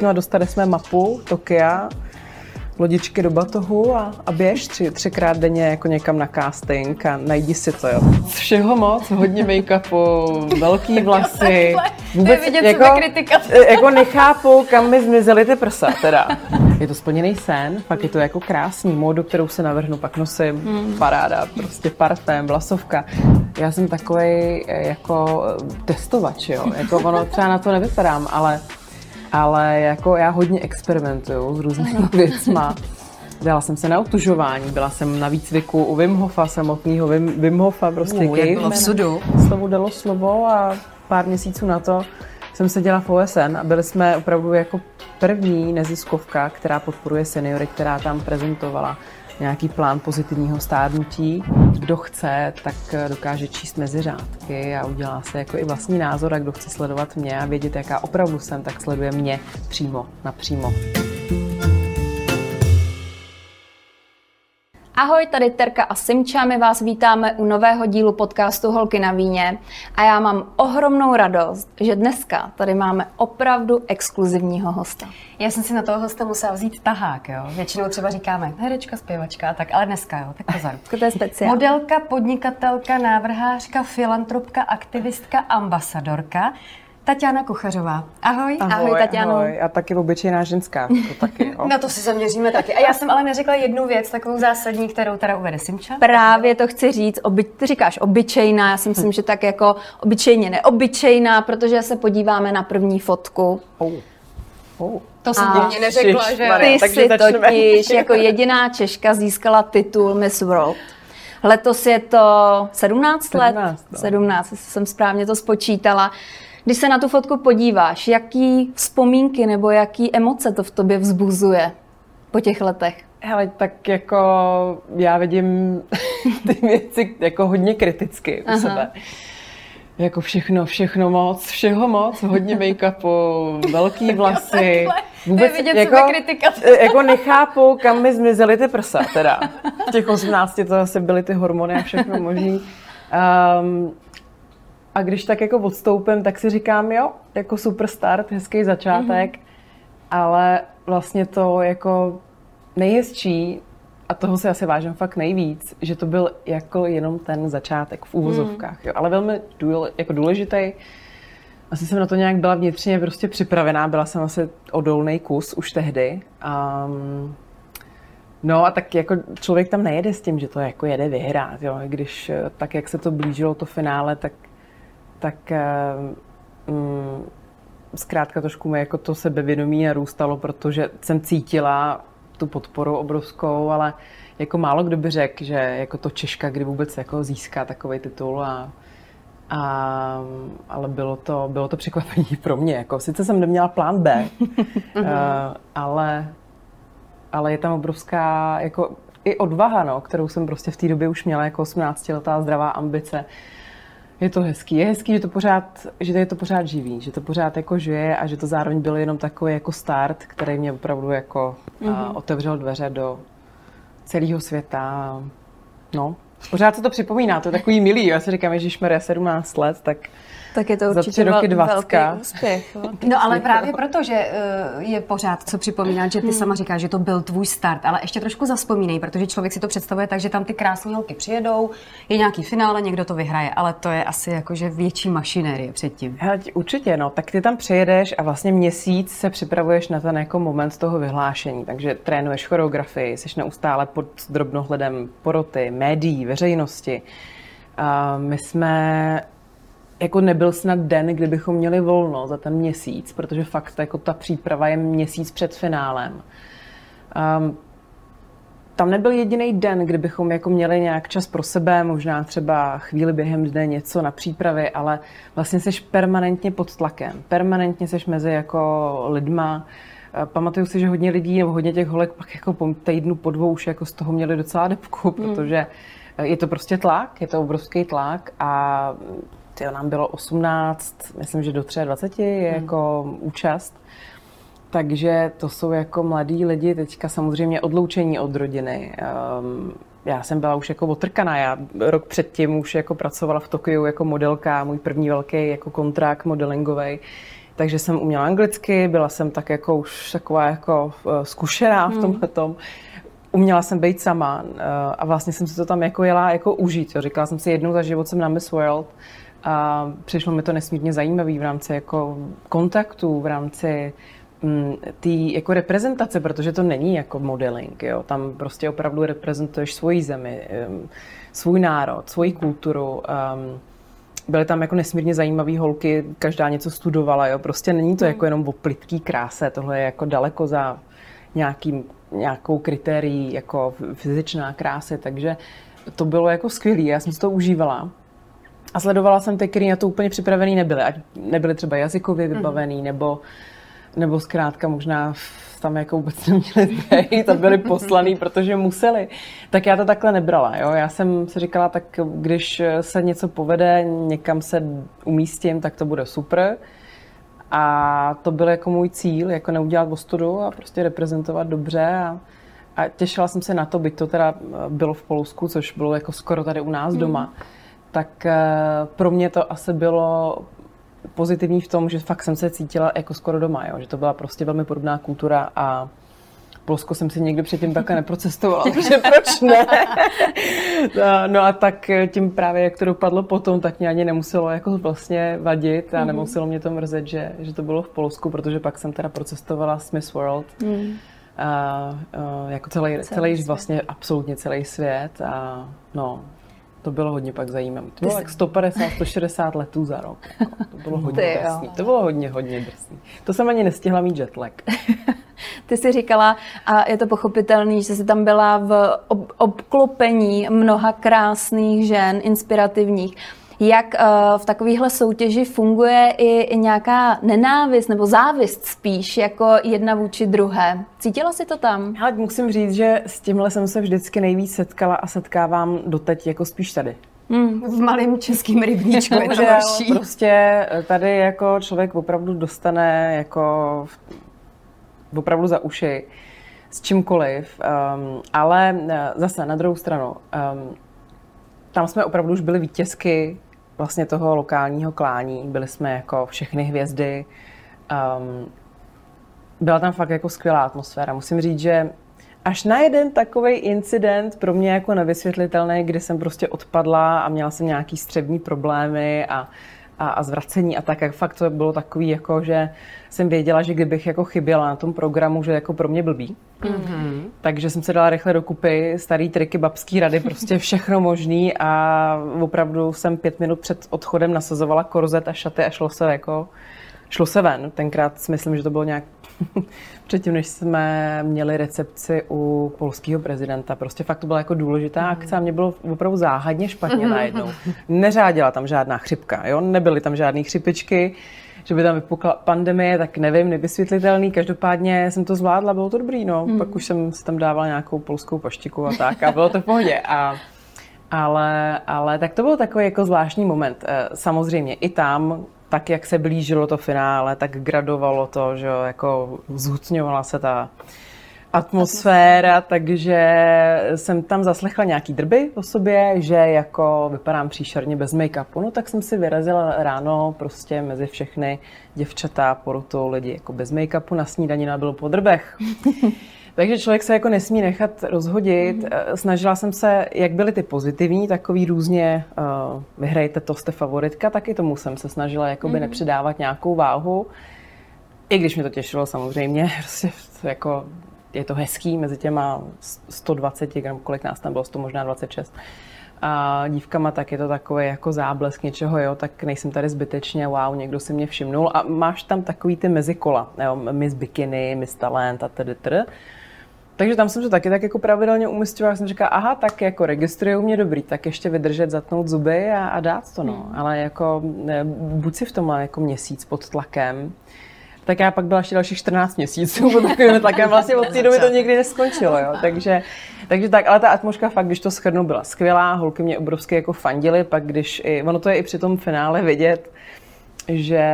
No a dostali jsme mapu Tokia, lodičky do batohu a, a běž tři, třikrát denně jako někam na casting a najdi si to, jo. Z všeho moc, hodně make-upu, velký vlasy. Vůbec vidět jako, kritika. jako nechápu, kam mi zmizely ty prsa teda. Je to splněný sen, pak je to jako krásný módu, kterou se navrhnu, pak nosím hmm. paráda, prostě parfém, vlasovka. Já jsem takový jako testovač, jo. Jako ono třeba na to nevypadám, ale ale jako já hodně experimentuju s různými věcma. Dala jsem se na otužování, byla jsem na výcviku u Wim Hofa samotného, Wim, Wim Hofa prostě uh, jak bylo v sudu. Slovo dalo slovo a pár měsíců na to jsem seděla v OSN a byli jsme opravdu jako první neziskovka, která podporuje seniory, která tam prezentovala nějaký plán pozitivního stárnutí. Kdo chce, tak dokáže číst mezi řádky a udělá se jako i vlastní názor a kdo chce sledovat mě a vědět, jaká opravdu jsem, tak sleduje mě přímo, napřímo. Ahoj, tady Terka a Simča, my vás vítáme u nového dílu podcastu Holky na víně a já mám ohromnou radost, že dneska tady máme opravdu exkluzivního hosta. Já jsem si na toho hosta musela vzít tahák, jo. Většinou třeba říkáme herečka, zpěvačka tak, ale dneska, jo, tak pozor. to je speciál. Modelka, podnikatelka, návrhářka, filantropka, aktivistka, ambasadorka, Tatiana Kuchařová. Ahoj. Ahoj, ahoj Tatiano. Ahoj. A taky obyčejná ženská. To taky, jo. Na to si zaměříme taky. A já jsem ale neřekla jednu věc, takovou zásadní, kterou teda uvede Simča. Právě to chci říct. Oby, ty říkáš obyčejná, já si myslím, že tak jako obyčejně neobyčejná, protože se podíváme na první fotku. Oh. Oh. To jsem mě neřekla, že Ty si totiž jako jediná Češka získala titul Miss World. Letos je to 17, 17 let? No. 17, jsem správně to spočítala. Když se na tu fotku podíváš, jaký vzpomínky nebo jaký emoce to v tobě vzbuzuje po těch letech? Hele, tak jako já vidím ty věci jako hodně kriticky u Aha. sebe. Jako všechno, všechno moc, všeho moc, hodně make-upu, velký vlasy. Vůbec vidět jako, kritika. jako nechápu, kam mi zmizely ty prsa teda. V těch 18 to asi byly ty hormony a všechno možný. Um, a když tak jako odstoupím, tak si říkám, jo, jako super start, hezký začátek, mm-hmm. ale vlastně to jako nejhezčí, a toho si asi vážím fakt nejvíc, že to byl jako jenom ten začátek v úvozovkách, mm. jo, ale velmi důle, jako důležitý. Asi jsem na to nějak byla vnitřně prostě připravená, byla jsem asi odolný kus už tehdy. Um, No a tak jako člověk tam nejede s tím, že to jako jede vyhrát, jo. Když tak, jak se to blížilo to finále, tak tak mm, zkrátka trošku mi jako to sebevědomí narůstalo, protože jsem cítila tu podporu obrovskou, ale jako málo kdo by řekl, že jako to Češka, kdy vůbec jako získá takový titul a, a, ale bylo to, bylo to překvapení pro mě. Jako, sice jsem neměla plán B, uh, ale, ale je tam obrovská jako i odvaha, no, kterou jsem prostě v té době už měla jako 18-letá zdravá ambice je to hezký. Je hezký, že to pořád, že je to pořád živý, že to pořád jako žije a že to zároveň byl jenom takový jako start, který mě opravdu jako mm-hmm. uh, otevřel dveře do celého světa. No, pořád se to připomíná, to je takový milý. Já si říkám, že je 17 let, tak tak je to určitě za tři roky velký úspěch. Velký no ale právě proto, že uh, je pořád co připomínat, že ty hmm. sama říkáš, že to byl tvůj start, ale ještě trošku zaspomínej, protože člověk si to představuje tak, že tam ty krásné holky přijedou, je nějaký finále, někdo to vyhraje, ale to je asi jakože větší mašinérie předtím. Hele, určitě, no, tak ty tam přijedeš a vlastně měsíc se připravuješ na ten jako moment toho vyhlášení, takže trénuješ choreografii, jsi neustále pod drobnohledem poroty, médií, veřejnosti. My jsme jako nebyl snad den, kdybychom měli volno za ten měsíc, protože fakt jako ta příprava je měsíc před finálem. Um, tam nebyl jediný den, kdybychom jako měli nějak čas pro sebe, možná třeba chvíli během dne něco na přípravy, ale vlastně jsi permanentně pod tlakem. Permanentně jsi mezi jako lidma. Pamatuju si, že hodně lidí nebo hodně těch holek pak jako po týdnu, po dvou už jako z toho měli docela depku, hmm. protože je to prostě tlak, je to obrovský tlak a tyjo, nám bylo 18, myslím, že do 23 je hmm. jako účast. Takže to jsou jako mladí lidi, teďka samozřejmě odloučení od rodiny. Um, já jsem byla už jako otrkaná, já rok předtím už jako pracovala v Tokiu jako modelka, můj první velký jako kontrakt modelingový. takže jsem uměla anglicky, byla jsem tak jako už taková jako eh, zkušená v tomhle tom. Uměla jsem být sama eh, a vlastně jsem si to tam jako jela jako užít. Jo. Říkala jsem si jednou za život jsem na Miss World a přišlo mi to nesmírně zajímavé v rámci jako kontaktů, v rámci mm, té jako reprezentace, protože to není jako modeling, jo. Tam prostě opravdu reprezentuješ svoji zemi, svůj národ, svoji kulturu. Byly tam jako nesmírně zajímavé holky, každá něco studovala, jo. Prostě není to hmm. jako jenom o plitký kráse, tohle je jako daleko za nějakým, nějakou kritérií jako fyzičná kráse, takže to bylo jako skvělé, já jsem si to užívala. A sledovala jsem ty, které na to úplně připravený nebyly. Ať nebyly třeba jazykově mhm. vybavený, mm. nebo, nebo zkrátka možná tam jako vůbec neměli být a byli poslaný, protože museli. Tak já to takhle nebrala. Jo? Já jsem si říkala, tak když se něco povede, někam se umístím, tak to bude super. A to byl jako můj cíl, jako neudělat ostudu a prostě reprezentovat dobře. A, a těšila jsem se na to, byť to teda bylo v Polsku, což bylo jako skoro tady u nás mm. doma tak eh, pro mě to asi bylo pozitivní v tom, že fakt jsem se cítila jako skoro doma, jo? že to byla prostě velmi podobná kultura a Polsko jsem si někdy předtím takhle neprocestovala, takže proč ne? no a tak tím právě, jak to dopadlo potom, tak mě ani nemuselo jako vlastně vadit a mhm. nemuselo mě to mrzet, že, že to bylo v Polsku, protože pak jsem teda procestovala Smith World. Mm. A, a, jako celý, celý, celý vlastně absolutně celý svět a no, to bylo hodně pak zajímavé. To bylo tak 150, 160 letů za rok. Jako. To bylo hodně drsný. To bylo hodně, hodně drsný. To jsem ani nestihla mít jetlag. Ty jsi říkala, a je to pochopitelný, že jsi tam byla v obklopení mnoha krásných žen, inspirativních. Jak eh, v takovéhle soutěži funguje i nějaká nenávist nebo závist spíš jako jedna vůči druhé? Cítila jsi to tam? Ale musím říct, že s tímhle jsem se vždycky nejvíc setkala a setkávám doteď jako spíš tady. Hmm. V malém českým rybníčku je to horší. Prostě tady jako člověk opravdu dostane jako opravdu za uši s čímkoliv, um, ale eh, zase na druhou stranu, um, tam jsme opravdu už byli vítězky vlastně toho lokálního klání. Byli jsme jako všechny hvězdy. Um, byla tam fakt jako skvělá atmosféra. Musím říct, že až na jeden takový incident pro mě jako nevysvětlitelný, kdy jsem prostě odpadla a měla jsem nějaký střevní problémy a a, a zvracení a tak, jak fakt to bylo takový, jako, že jsem věděla, že kdybych jako chyběla na tom programu, že jako pro mě blbý. Mm-hmm. Takže jsem se dala rychle dokupy starý triky, babský rady, prostě všechno možný a opravdu jsem pět minut před odchodem nasazovala korzet a šaty a šlo se jako šlo se ven. Tenkrát si myslím, že to bylo nějak předtím, než jsme měli recepci u polského prezidenta. Prostě fakt to byla jako důležitá mhm. akce a mě bylo opravdu záhadně špatně mhm. najednou. Neřádila tam žádná chřipka, jo? nebyly tam žádné chřipičky, že by tam vypukla pandemie, tak nevím, nevysvětlitelný. Každopádně jsem to zvládla, bylo to dobrý, no. Mm. Pak už jsem si tam dávala nějakou polskou paštiku a tak a bylo to v pohodě. A, ale, ale tak to byl takový jako zvláštní moment. Eh, samozřejmě i tam tak, jak se blížilo to finále, tak gradovalo to, že jako zhucňovala se ta atmosféra, takže jsem tam zaslechla nějaký drby o sobě, že jako vypadám příšerně bez make-upu, no tak jsem si vyrazila ráno prostě mezi všechny děvčata, porotu lidi jako bez make-upu na snídaní na byl po drbech. Takže člověk se jako nesmí nechat rozhodit. Mm-hmm. Snažila jsem se, jak byly ty pozitivní, takový různě uh, vyhrajte to, jste favoritka, tak i tomu jsem se snažila jakoby mm-hmm. nepřidávat nějakou váhu. I když mě to těšilo samozřejmě, prostě jako je to hezký mezi těma 120, kolik nás tam bylo, 100, možná 26 a dívkama, tak je to takový jako záblesk něčeho, jo, tak nejsem tady zbytečně, wow, někdo si mě všimnul a máš tam takový ty mezikola, jo, Miss Bikini, Miss Talent a tedy, tedy. Takže tam jsem to taky tak jako pravidelně umistovala, jsem říkala, aha, tak jako registrují mě dobrý, tak ještě vydržet, zatnout zuby a, a dát to, no. Hmm. Ale jako buď si v tom jako měsíc pod tlakem, tak já pak byla ještě dalších 14 měsíců pod takovým tlakem, vlastně od té doby to nikdy neskončilo, jo. Takže, takže tak, ale ta atmosféra fakt, když to schrnu, byla skvělá, holky mě obrovsky jako fandily, pak když i, ono to je i při tom finále vidět, že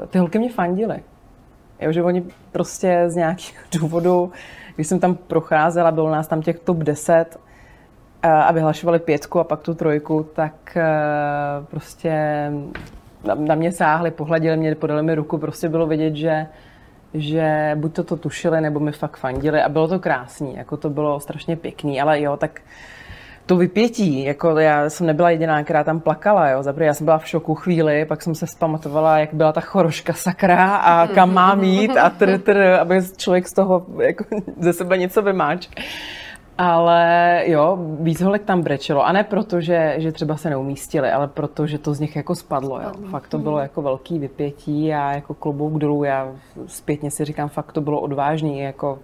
uh, ty holky mě fandily. Jo, že oni prostě z nějakého důvodu když jsem tam procházela, bylo nás tam těch top 10 eh, a vyhlašovali pětku a pak tu trojku, tak eh, prostě na, mě sáhli, pohladili mě, podali mi ruku, prostě bylo vidět, že že buď to to tušili, nebo mi fakt fandili a bylo to krásný, jako to bylo strašně pěkný, ale jo, tak to vypětí, jako já jsem nebyla jediná, která tam plakala, jo. Zaprvé já jsem byla v šoku chvíli, pak jsem se vzpamatovala, jak byla ta choroška sakra a kam mám jít a tr, tr, aby člověk z toho jako ze sebe něco vymáč. Ale jo, víc holek tam brečelo. A ne proto, že, že třeba se neumístili, ale proto, že to z nich jako spadlo. Jo. Fakt to bylo jako velký vypětí a jako klobouk dolů. Já zpětně si říkám, fakt to bylo odvážný. Jako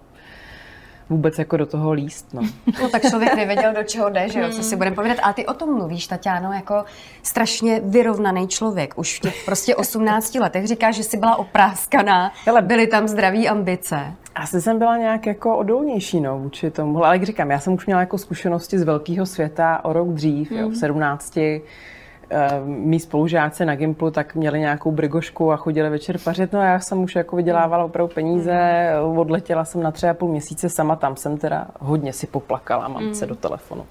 vůbec jako do toho líst. No, no tak člověk nevěděl, do čeho jde, že jo, co si budeme povídat. A ty o tom mluvíš, Tatiano, jako strašně vyrovnaný člověk. Už v těch prostě 18 letech říkáš, že jsi byla opráskaná, Ale byly tam zdraví ambice. Asi jsem byla nějak jako odolnější no, vůči tomu. Ale jak říkám, já jsem už měla jako zkušenosti z velkého světa o rok dřív, mm. jo, v 17 Eh, mý spolužáci na Gimplu tak měli nějakou brigošku a chodili večer pařit. No a já jsem už jako vydělávala opravdu peníze, odletěla jsem na tři a půl měsíce sama, tam jsem teda hodně si poplakala mamce mm. do telefonu.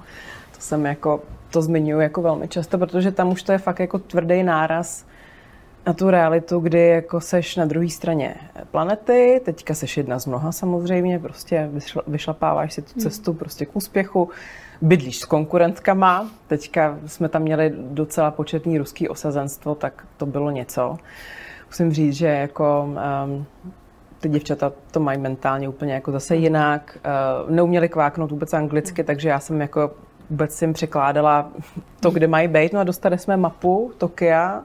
To jsem jako, to zmiňuji jako velmi často, protože tam už to je fakt jako tvrdý náraz na tu realitu, kdy jako seš na druhé straně planety, teďka seš jedna z mnoha samozřejmě, prostě vyšlapáváš si tu mm. cestu prostě k úspěchu, bydlíš s konkurentkama, teďka jsme tam měli docela početný ruský osazenstvo, tak to bylo něco. Musím říct, že jako um, ty děvčata to mají mentálně úplně jako zase jinak. Uh, neuměli kváknout vůbec anglicky, takže já jsem jako vůbec jim překládala to, kde mají být. No a dostali jsme mapu Tokia,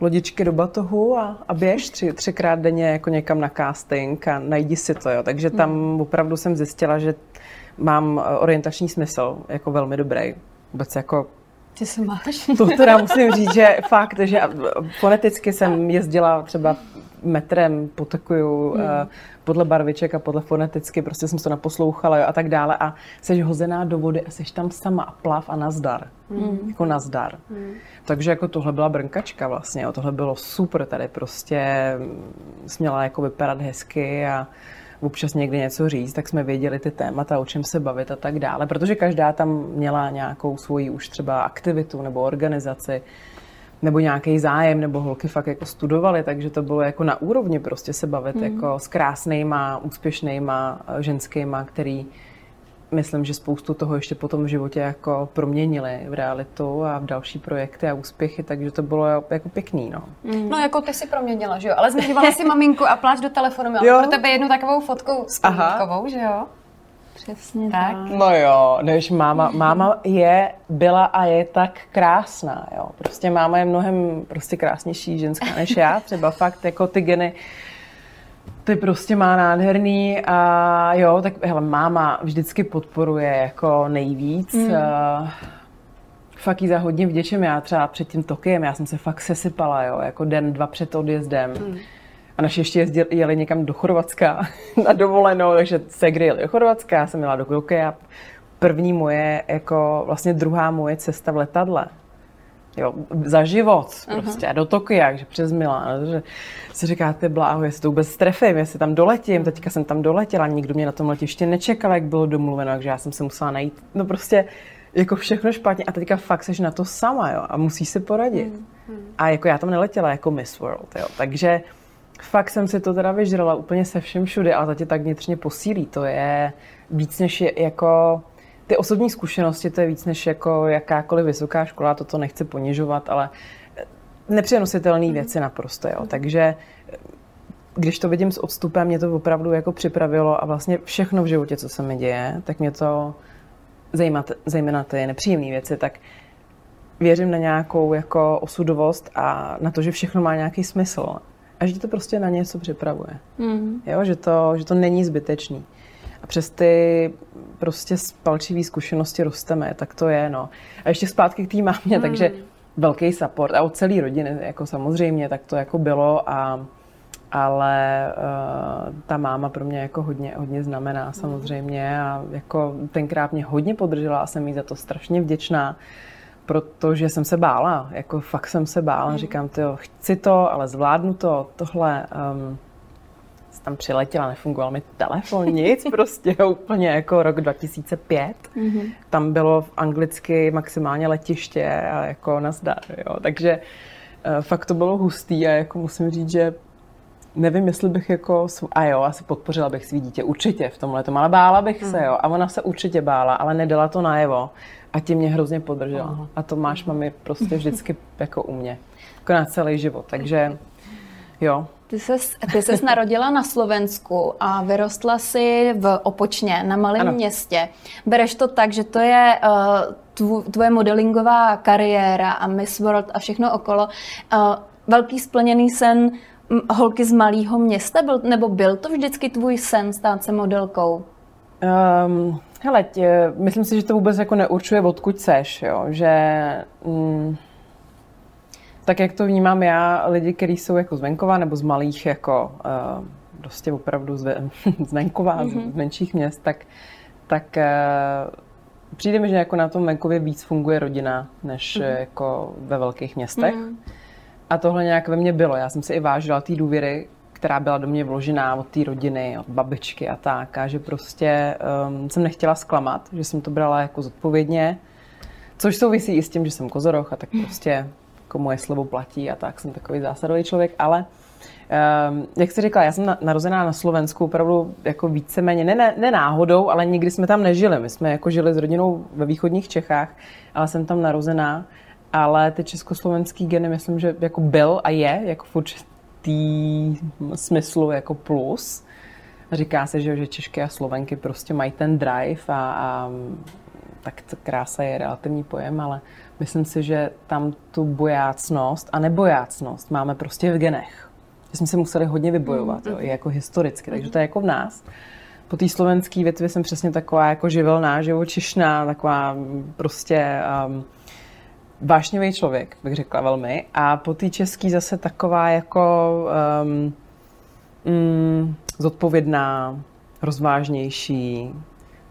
lodičky do batohu a, a běž tři, třikrát denně jako někam na casting a najdi si to. Jo. Takže tam opravdu jsem zjistila, že mám eh, orientační smysl jako velmi dobrý. Vůbec jako ty se máš. To teda musím říct, že fakt, že foneticky jsem jezdila třeba metrem, potekuju hmm. uh, podle barviček a podle foneticky, prostě jsem to naposlouchala jo, a tak dále a jsi hozená do vody a jsi tam sama a plav a nazdar. Hmm. Jako nazdar. Hmm. Takže jako tohle byla brnkačka vlastně, jo, tohle bylo super tady prostě, směla jako vypadat hezky a občas někdy něco říct, tak jsme věděli ty témata, o čem se bavit a tak dále, protože každá tam měla nějakou svoji už třeba aktivitu nebo organizaci nebo nějaký zájem, nebo holky fakt jako studovali, takže to bylo jako na úrovni prostě se bavit mm. jako s krásnýma, úspěšnýma ženskýma, který myslím, že spoustu toho ještě potom v životě jako proměnili v realitu a v další projekty a úspěchy, takže to bylo jako pěkný, no. Mm. No jako ty si proměnila, že jo? Ale zmiňovala si maminku a pláč do telefonu, jo? pro tebe jednu takovou fotku s Aha. že jo? Přesně tak. tak. No jo, než máma, máma je, byla a je tak krásná, jo. Prostě máma je mnohem prostě krásnější ženská než já, třeba fakt jako ty geny, ty prostě má nádherný a jo, tak hele, máma vždycky podporuje jako nejvíc. Mm. Uh, fakt jí za hodně vděčím. Já třeba před tím Tokiem, já jsem se fakt sesypala, jo, jako den, dva před odjezdem. Mm. A naši ještě jezdili, jeli někam do Chorvatska na dovolenou, takže se jeli do Chorvatska, já jsem jela do Tokea. První moje, jako vlastně druhá moje cesta v letadle jo, za život prostě uh-huh. do Tokia, že přes Milán, že si říkáte bláho, jestli to vůbec strefím, jestli tam doletím, teďka jsem tam doletěla, nikdo mě na tom letiště nečekal, jak bylo domluveno, takže já jsem se musela najít, no prostě jako všechno špatně a teďka fakt seš na to sama, jo, a musíš si poradit. Uh-huh. A jako já tam neletěla jako Miss World, jo, takže fakt jsem si to teda vyžrala úplně se všem všude, ale to tě tak vnitřně posílí, to je víc než je, jako ty osobní zkušenosti, to je víc než jako jakákoliv vysoká škola, toto nechci ponižovat, ale nepřenositelné mhm. věci naprosto, jo. Takže když to vidím s odstupem, mě to opravdu jako připravilo a vlastně všechno v životě, co se mi děje, tak mě to zajímá, zejména ty nepříjemné věci, tak věřím na nějakou jako osudovost a na to, že všechno má nějaký smysl a že to prostě na něco připravuje. Mm. Jo, že to, že to není zbytečný. A přes ty prostě spalčivý zkušenosti rosteme, tak to je, no. A ještě zpátky k té mámě, hmm. takže velký support a od celé rodiny, jako samozřejmě, tak to jako bylo a ale uh, ta máma pro mě jako hodně, hodně znamená hmm. samozřejmě a jako tenkrát mě hodně podržela a jsem jí za to strašně vděčná, protože jsem se bála, jako fakt jsem se bála, hmm. říkám, to chci to, ale zvládnu to, tohle, um, tam přiletěla, nefungoval mi telefon, nic, prostě úplně jako rok 2005. Mm-hmm. Tam bylo v anglicky maximálně letiště a jako nazdar, jo. Takže Uh, fakt to bylo hustý a jako musím říct, že nevím, jestli bych jako, a jo, asi podpořila bych svý dítě, určitě v tomhle tom, ale bála bych se, jo, a ona se určitě bála, ale nedala to najevo a tím mě hrozně podržela. Uh-huh. A to máš mami prostě vždycky jako u mě, jako na celý život, takže jo. Ty ses, ty ses narodila na Slovensku a vyrostla si v Opočně, na malém ano. městě. Bereš to tak, že to je uh, tvoje modelingová kariéra a Miss World a všechno okolo. Uh, velký splněný sen holky z malého města, byl, nebo byl to vždycky tvůj sen stát se modelkou? Um, hele, tě, myslím si, že to vůbec jako neurčuje, odkud seš, jo? že mm, tak jak to vnímám já, lidi, kteří jsou jako z venkova nebo z malých jako uh, prostě opravdu z, z venkova, mm-hmm. z, mhm. z menších měst, tak, tak uh, přijde mi, že jako na tom venkově víc funguje rodina, než mm-hmm. jako ve velkých městech. Mm-hmm. A tohle nějak ve mně bylo. Já jsem si i vážila té důvěry, která byla do mě vložená od té rodiny, od babičky a tak. A že prostě um, jsem nechtěla zklamat, že jsem to brala jako zodpovědně. Což souvisí i s tím, že jsem kozoroch a tak prostě jako moje slovo platí a tak jsem takový zásadový člověk, ale Um, jak jsi říkala, já jsem na, narozená na Slovensku opravdu jako víceméně, ne, ne, ne náhodou, ale nikdy jsme tam nežili. My jsme jako žili s rodinou ve východních Čechách, ale jsem tam narozená ale ty československý geny myslím, že jako byl a je jako v určitý smyslu jako plus. Říká se, že, že Češky a Slovenky prostě mají ten drive a, a tak krása je relativní pojem, ale myslím si, že tam tu bojácnost a nebojácnost máme prostě v genech. Že jsme se museli hodně vybojovat, mm, jo, i jako historicky, takže to je jako v nás. Po té slovenské větvi jsem přesně taková jako živelná, živočišná, taková prostě um, vášnivý člověk, bych řekla velmi. A po té český zase taková jako um, mm, zodpovědná, rozvážnější.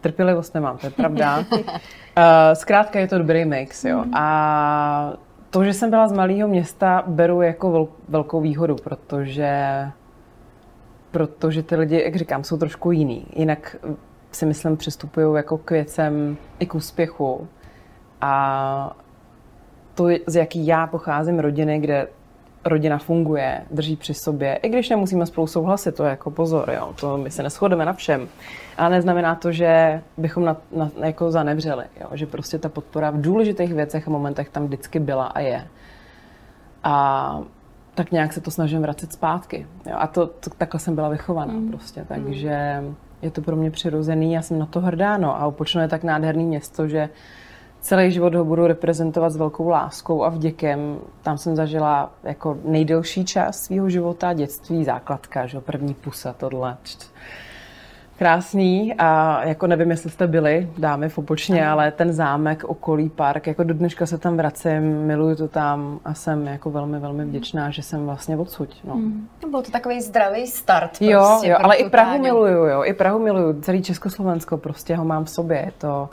Trpělivost nemám, to je pravda. uh, zkrátka je to dobrý mix, jo. Mm. A to, že jsem byla z malého města, beru jako vel, velkou výhodu, protože protože ty lidi, jak říkám, jsou trošku jiný. Jinak si myslím, přistupují jako k věcem i k úspěchu. A to, z jaký já pocházím rodiny, kde rodina funguje, drží při sobě, i když nemusíme spolu souhlasit, to je jako pozor, jo, to my se neschodeme na všem. Ale neznamená to, že bychom na, na, jako zanebřeli, jo, že prostě ta podpora v důležitých věcech a momentech tam vždycky byla a je. A tak nějak se to snažím vracet zpátky. Jo, a to, to, takhle jsem byla vychovaná mm. prostě, takže mm. je to pro mě přirozený, já jsem na to hrdá, no. A Opočno je tak nádherný město, že celý život ho budu reprezentovat s velkou láskou a vděkem. Tam jsem zažila jako nejdelší část svého života, dětství, základka, že první pusa, tohle. Krásný a jako nevím, jestli jste byli, dámy v Opočně, ale ten zámek, okolí, park, jako do dneška se tam vracím, miluju to tam a jsem jako velmi, velmi vděčná, že jsem vlastně odsud. No. Mm. Byl to takový zdravý start. Prostě jo, jo ale i Prahu miluju, jo, i Prahu miluju, celý Československo prostě ho mám v sobě, to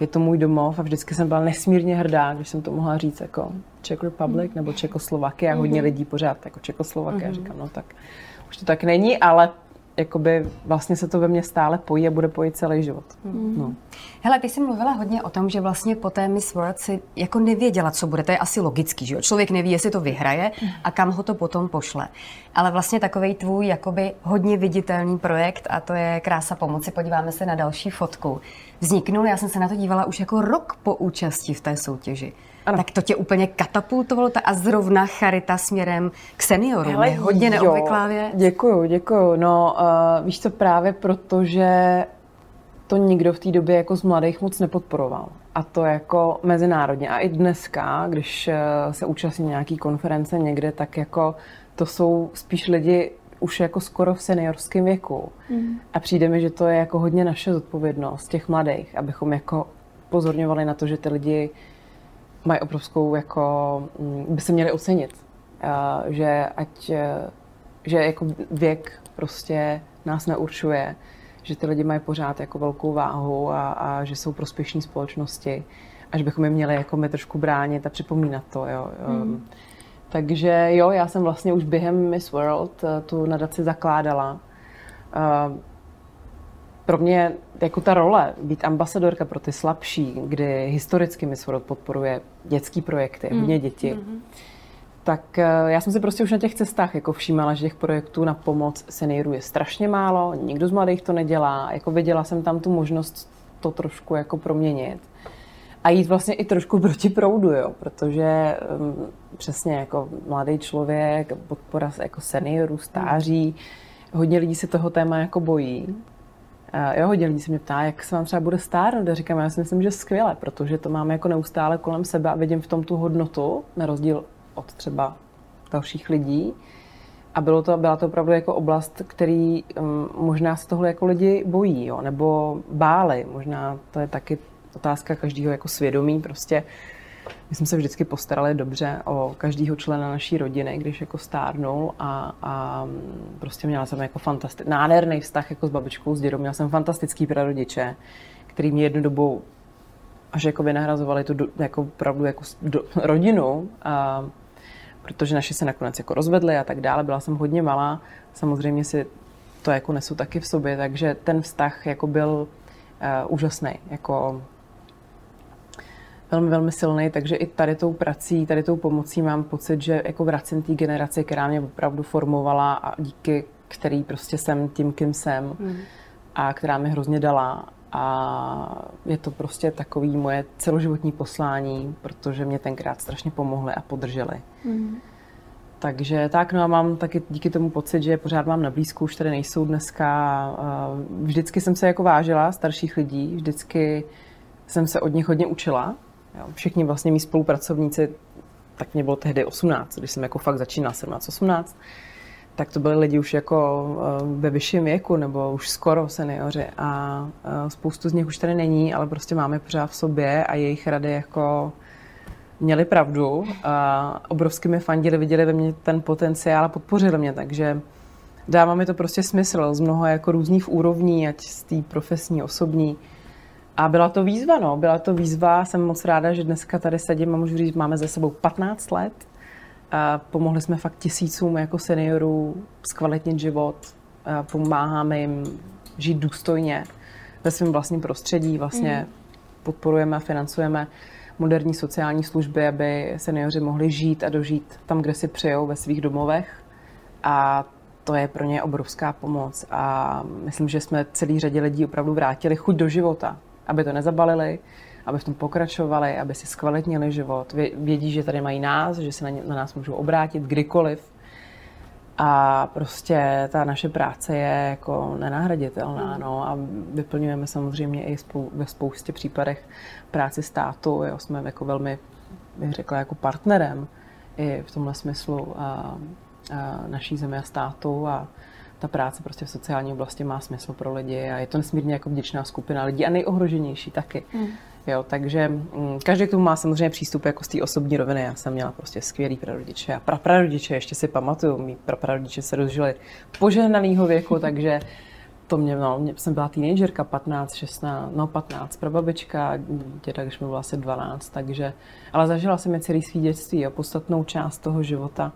je to můj domov a vždycky jsem byla nesmírně hrdá, když jsem to mohla říct jako Czech Republic mm. nebo Čekoslovakia. Mm-hmm. Hodně lidí pořád jako Čekoslovakia. Mm-hmm. Říkám, no tak už to tak není, ale jakoby vlastně se to ve mně stále pojí a bude pojít celý život. Mm. No. Hele, ty jsi mluvila hodně o tom, že vlastně po té Miss World si jako nevěděla, co bude. To je asi logický, že jo? Člověk neví, jestli to vyhraje a kam ho to potom pošle. Ale vlastně takový tvůj jakoby hodně viditelný projekt a to je Krása pomoci. Podíváme se na další fotku. Vzniknul, já jsem se na to dívala už jako rok po účasti v té soutěži. Ano. Tak to tě úplně katapultovalo ta a zrovna charita směrem k seniorům. Hele, je hodně neobvyklá věc. Děkuju, děkuju. No, uh, víš to právě proto, že to nikdo v té době jako z mladých moc nepodporoval. A to jako mezinárodně. A i dneska, když eh, se účastní nějaký konference někde, tak jako to jsou spíš lidi už jako skoro v seniorském věku. Mm. A přijde mi, že to je jako hodně naše zodpovědnost těch mladých, abychom jako pozorňovali na to, že ty lidi mají obrovskou, jako, mm, by se měli ocenit. A že ať, eh, že jako věk prostě nás neurčuje, že ty lidi mají pořád jako velkou váhu a, a že jsou prospěšní společnosti až bychom je měli jako my trošku bránit a připomínat to. Jo. Mm. Takže jo, já jsem vlastně už během Miss World eh, tu nadaci zakládala. Pro mě jako ta role být ambasadorka pro ty slabší, kdy historicky Miss World podporuje dětské projekty, mm. hodně děti, mm. tak eh, já jsem si prostě už na těch cestách jako všímala, že těch projektů na pomoc seniorů je strašně málo, nikdo z mladých to nedělá. Jako viděla jsem tam tu možnost to trošku jako proměnit a jít vlastně i trošku proti proudu, jo, protože um, přesně jako mladý člověk, podpora jako seniorů, stáří, hodně lidí se toho téma jako bojí. Jo, hodně lidí se mě ptá, jak se vám třeba bude stárnout. A říkám, já si myslím, že skvěle, protože to máme jako neustále kolem sebe a vidím v tom tu hodnotu, na rozdíl od třeba dalších lidí. A bylo to, byla to opravdu jako oblast, který um, možná se tohle jako lidi bojí, jo, nebo báli. Možná to je taky otázka každého jako svědomí. Prostě my jsme se vždycky postarali dobře o každého člena naší rodiny, když jako stárnul a, a prostě měla jsem jako fantastický, nádherný vztah jako s babičkou, s dědou. Měla jsem fantastický prarodiče, který mě jednu dobu až jako vynahrazovali tu jako pravdu jako do, rodinu, a, protože naši se nakonec jako rozvedli a tak dále. Byla jsem hodně malá, samozřejmě si to jako nesu taky v sobě, takže ten vztah jako byl uh, úžasný. Jako velmi, velmi silný, takže i tady tou prací, tady tou pomocí mám pocit, že jako vracím té generaci, která mě opravdu formovala a díky který prostě jsem tím, kým jsem mm. a která mi hrozně dala. A je to prostě takový moje celoživotní poslání, protože mě tenkrát strašně pomohly a podrželi. Mm. Takže tak, no a mám taky díky tomu pocit, že pořád mám na blízku, už tady nejsou dneska. Vždycky jsem se jako vážila starších lidí, vždycky jsem se od nich hodně učila Jo. Všichni vlastně mý spolupracovníci, tak mě bylo tehdy 18, když jsem jako fakt začínala 17-18, tak to byli lidi už jako eh, ve vyšším věku nebo už skoro seniori a eh, spoustu z nich už tady není, ale prostě máme pořád v sobě a jejich rady jako měli pravdu a obrovsky mi fandili, viděli ve mně ten potenciál a podpořili mě, takže dává mi to prostě smysl z mnoha jako různých úrovní, ať z té profesní, osobní, a byla to výzva, no. Byla to výzva. Jsem moc ráda, že dneska tady sedím a můžu říct, máme za sebou 15 let. A pomohli jsme fakt tisícům jako seniorů zkvalitnit život. A pomáháme jim žít důstojně ve svém vlastním prostředí. Vlastně mm. podporujeme a financujeme moderní sociální služby, aby seniori mohli žít a dožít tam, kde si přejou ve svých domovech. A to je pro ně obrovská pomoc. A myslím, že jsme celý řadě lidí opravdu vrátili chuť do života aby to nezabalili, aby v tom pokračovali, aby si zkvalitnili život. Vědí, že tady mají nás, že se na, ně, na nás můžou obrátit kdykoliv. A prostě ta naše práce je jako nenahraditelná. No, a vyplňujeme samozřejmě i spou, ve spoustě případech práci státu. Jo, jsme jako velmi, bych řekla, jako partnerem i v tomhle smyslu a, a naší země a státu. A, ta práce prostě v sociální oblasti má smysl pro lidi a je to nesmírně jako vděčná skupina lidí a nejohroženější taky. Mm. Jo, takže mm, každý k tomu má samozřejmě přístup jako z té osobní roviny. Já jsem měla prostě skvělý prarodiče a praprarodiče, ještě si pamatuju, mý praprarodiče se dožili požehnanýho věku, takže to mě, no, mě, jsem byla teenagerka, 15, 16, no 15, prababička, děda, když mi bylo asi 12, takže, ale zažila jsem je celý svý dětství a podstatnou část toho života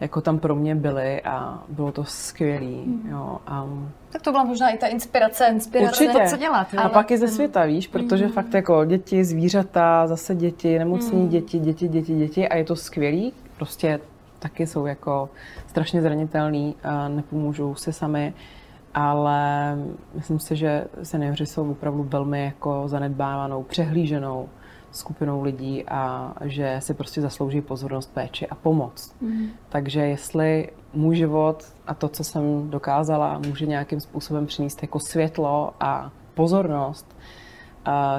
jako tam pro mě byly a bylo to skvělý. Hmm. Jo, a... Tak to byla možná i ta inspirace, inspirace Určitě. co dělat. A pak i ze světa, víš, protože mm. fakt jako děti, zvířata, zase děti, nemocní mm. děti, děti, děti, děti a je to skvělý. Prostě taky jsou jako strašně zranitelný, a nepomůžou si sami, ale myslím si, že seniori jsou opravdu velmi jako zanedbávanou, přehlíženou skupinou lidí a že si prostě zaslouží pozornost, péči a pomoc. Mm. Takže jestli můj život a to, co jsem dokázala, může nějakým způsobem přinést jako světlo a pozornost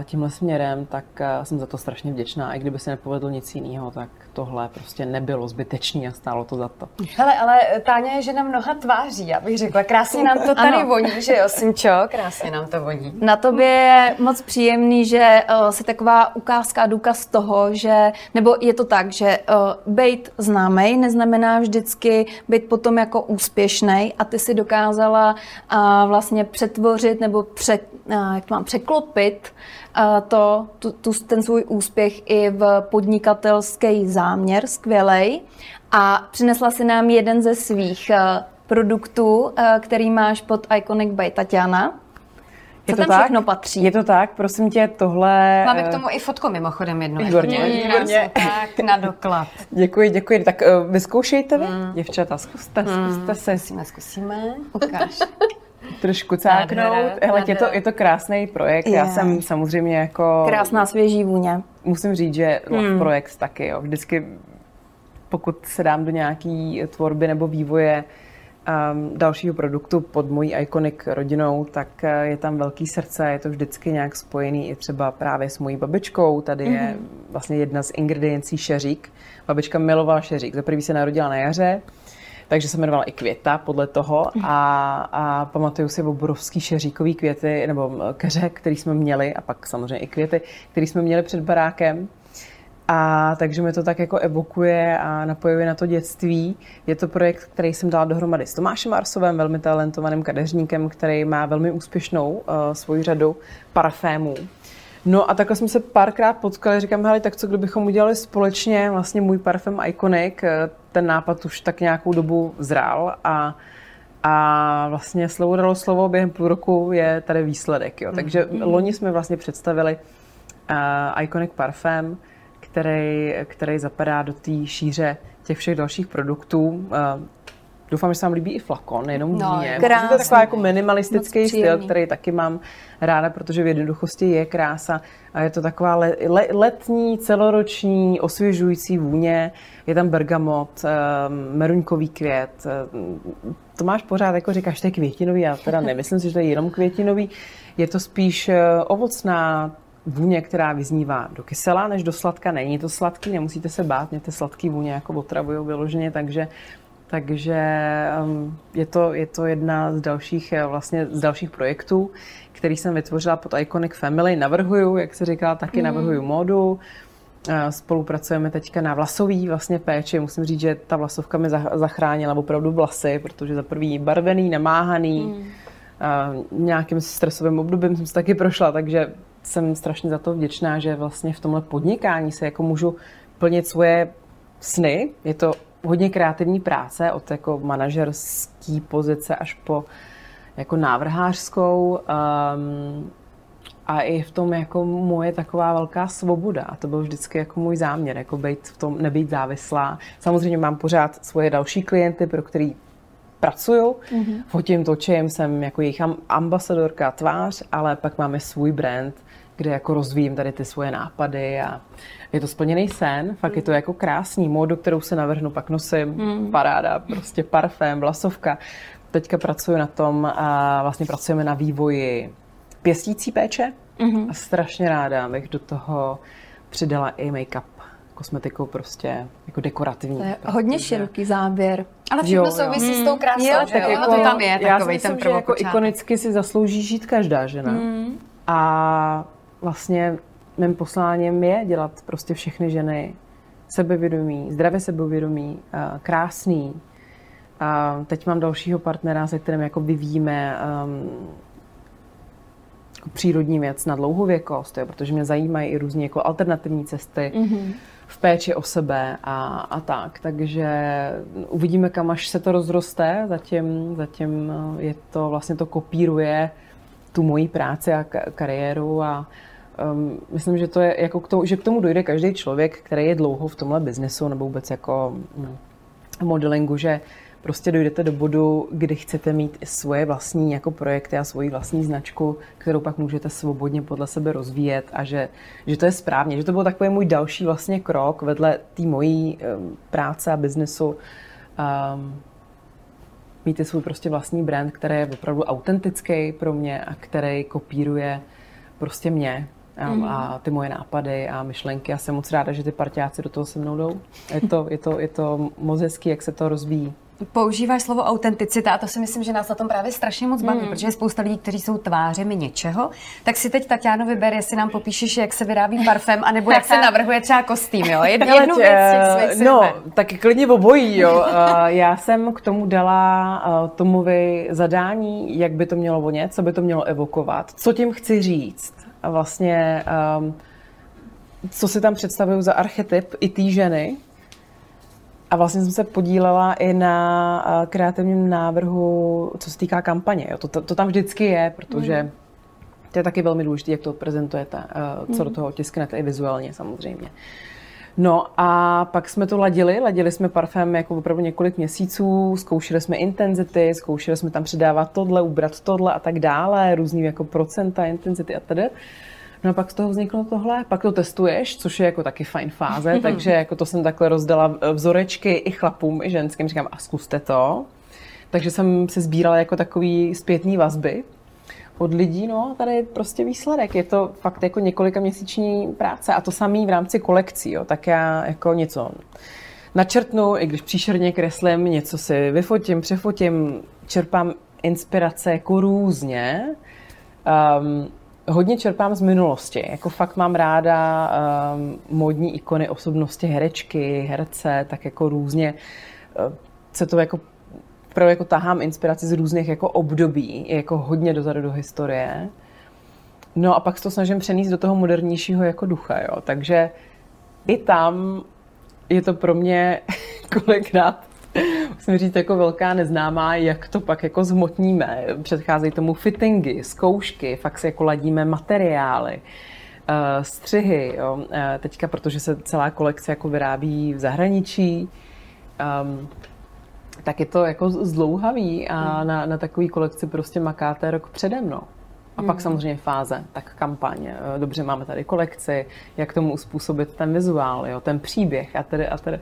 tímhle směrem, tak jsem za to strašně vděčná. I kdyby se nepovedlo nic jiného, tak tohle prostě nebylo zbytečný a stálo to za to. Hele, ale Táně je žena mnoha tváří, já bych řekla. Krásně nám to tady ano. voní, že jo, Simčo? Krásně nám to voní. Na tobě je moc příjemný, že uh, si taková ukázka, důkaz toho, že, nebo je to tak, že uh, být známý neznamená vždycky být potom jako úspěšný a ty si dokázala uh, vlastně přetvořit nebo pře, uh, jak mám, překlopit to, tu, tu, ten svůj úspěch i v podnikatelský záměr, skvělej. A přinesla si nám jeden ze svých uh, produktů, uh, který máš pod Iconic by Tatiana. Co tam tak? všechno patří? Je to tak, prosím tě, tohle... Máme k tomu i fotku mimochodem jednu. Výborně, výborně. Tak na doklad. Děkuji, děkuji. Tak vyzkoušejte vy, mm. děvčata, zkuste, mm. zkuste se. Zkusíme, zkusíme. Ukáž. Trošku cáknout. Hele, je to, je to krásný projekt. Je. Já jsem samozřejmě jako... Krásná svěží vůně. Musím říct, že love mm. projekt taky. Jo. Vždycky, pokud se dám do nějaký tvorby nebo vývoje, um, dalšího produktu pod mojí Iconic rodinou, tak uh, je tam velký srdce, je to vždycky nějak spojený i třeba právě s mojí babičkou. Tady mm-hmm. je mhm. vlastně jedna z ingrediencí šeřík. Babička milovala šeřík. Za prvý se narodila na jaře, takže se jmenovala i Květa podle toho a, a pamatuju si obrovský šeříkový květy, nebo keře, který jsme měli a pak samozřejmě i květy, který jsme měli před barákem a takže mi to tak jako evokuje a napojuje na to dětství. Je to projekt, který jsem dala dohromady s Tomášem Arsovem, velmi talentovaným kadeřníkem, který má velmi úspěšnou uh, svoji řadu parfémů. No a takhle jsme se párkrát potkali, říkám, hele, tak co kdybychom udělali společně vlastně můj parfém Iconic, eh, ten nápad už tak nějakou dobu zrál a a vlastně slovo dalo slovo, během půl roku je tady výsledek. Jo. Takže mm-hmm. loni jsme vlastně představili uh, Iconic Parfém, který, který zapadá do té šíře těch všech dalších produktů. Doufám, že se vám líbí i flakon, nejenom no, mě. To je takový jako minimalistický styl, který taky mám ráda, protože v jednoduchosti je krása a je to taková le, le, letní, celoroční, osvěžující vůně. Je tam bergamot, um, meruňkový květ. To máš pořád, jako říkáš, to je květinový, já teda nemyslím si, že to je jenom květinový. Je to spíš eh, ovocná, vůně, která vyznívá do kyselá než do sladka. Není to sladký, nemusíte se bát, mě ty sladký vůně jako otravují vyloženě, takže takže um, je, to, je to jedna z dalších, eh, vlastně z dalších projektů, který jsem vytvořila pod Iconic Family. Navrhuju, jak se říká, taky mm. navrhuju módu. Spolupracujeme teďka na vlasový vlastně péči. Musím říct, že ta vlasovka mi zachránila opravdu vlasy, protože za prvý barvený, namáhaný, mm. nějakým stresovým obdobím jsem se taky prošla, takže jsem strašně za to vděčná, že vlastně v tomhle podnikání se jako můžu plnit svoje sny. Je to hodně kreativní práce, od jako manažerský pozice až po jako návrhářskou. Um, a i v tom jako moje taková velká svoboda. A to byl vždycky jako můj záměr, jako být v tom, nebýt závislá. Samozřejmě mám pořád svoje další klienty, pro který pracuju, mm-hmm. fotím, točím, jsem jako jejich ambasadorka, tvář, ale pak máme svůj brand, kde jako rozvíjím tady ty svoje nápady a je to splněný sen, fakt je to jako krásný módu, kterou se navrhnu, pak nosím, mm. paráda, prostě parfém, vlasovka. Teďka pracuji na tom a vlastně pracujeme na vývoji pěstící péče mm-hmm. a strašně ráda bych do toho přidala i make-up kosmetikou prostě jako dekorativní. To je prostě, hodně široký záběr. Ale všechno jo, souvisí jo. s tou krásou, jo, tak jako, to tam je já si myslím, ten že jako ikonicky si zaslouží žít každá žena. Mm. A vlastně mým posláním je dělat prostě všechny ženy sebevědomí, zdravě sebevědomí, krásný. A teď mám dalšího partnera, se kterým jako vyvíjíme um, jako přírodní věc na dlouhověkost, jo, protože mě zajímají i různé jako alternativní cesty mm-hmm. v péči o sebe a, a tak. Takže uvidíme, kam až se to rozroste. Zatím, zatím je to vlastně to kopíruje tu moji práci a kariéru a, um, myslím, že to je jako k tomu, že k tomu dojde každý člověk, který je dlouho v tomhle biznesu nebo vůbec jako hm, modelingu, že prostě dojdete do bodu, kdy chcete mít i svoje vlastní jako projekty a svoji vlastní značku, kterou pak můžete svobodně podle sebe rozvíjet a že, že to je správně. Že to byl takový můj další vlastně krok vedle té mojí um, práce a biznesu um, mít svůj prostě vlastní brand, který je opravdu autentický pro mě a který kopíruje prostě mě a, mm. a ty moje nápady a myšlenky. Já jsem moc ráda, že ty partiáci do toho se mnou jdou. Je to, je to, je to moc hezký, jak se to rozvíjí. Používáš slovo autenticita a to si myslím, že nás na tom právě strašně moc baví, mm. protože je spousta lidí, kteří jsou tvářemi něčeho. Tak si teď Tatiano vyber, jestli nám popíšeš, jak se vyrábí parfém, anebo jak se navrhuje třeba kostým, jo? Jed, jednu věc těch No, tak klidně obojí, jo. Já jsem k tomu dala Tomovi zadání, jak by to mělo vonět, co by to mělo evokovat, co tím chci říct a vlastně um, co si tam představují za archetyp i té ženy. A vlastně jsem se podílela i na uh, kreativním návrhu, co se týká kampaně. Jo. To, to, to tam vždycky je, protože To je taky velmi důležité, jak to prezentujete, uh, co mm. do toho tisknete i vizuálně samozřejmě. No a pak jsme to ladili, ladili jsme parfém jako opravdu několik měsíců, zkoušeli jsme intenzity, zkoušeli jsme tam přidávat tohle, ubrat tohle a tak dále, různý jako procenta, intenzity a tedy. No a pak z toho vzniklo tohle, pak to testuješ, což je jako taky fajn fáze, takže jako to jsem takhle rozdala vzorečky i chlapům, i ženským, říkám a zkuste to. Takže jsem se sbírala jako takový zpětný vazby od lidí, no tady je prostě výsledek. Je to fakt jako několika měsíční práce a to samý v rámci kolekcí, jo. tak já jako něco načrtnu, i když příšerně kreslím, něco si vyfotím, přefotím, čerpám inspirace jako různě. Um, hodně čerpám z minulosti. Jako fakt mám ráda um, modní ikony, osobnosti, herečky, herce, tak jako různě uh, se to jako opravdu jako tahám inspiraci z různých jako období, jako hodně dozadu do historie. No a pak to snažím přenést do toho modernějšího jako ducha, jo. Takže i tam je to pro mě kolikrát musím říct, jako velká neznámá, jak to pak jako zhmotníme. Předcházejí tomu fittingy, zkoušky, fakt si jako ladíme materiály, eh, střihy. Jo. Eh, teďka, protože se celá kolekce jako vyrábí v zahraničí, um, tak je to jako zdlouhavý a hmm. na, na takový kolekci prostě makáte rok přede mnou. A pak hmm. samozřejmě fáze, tak kampaň. Dobře, máme tady kolekci, jak tomu uspůsobit ten vizuál, jo, ten příběh a tedy a tedy.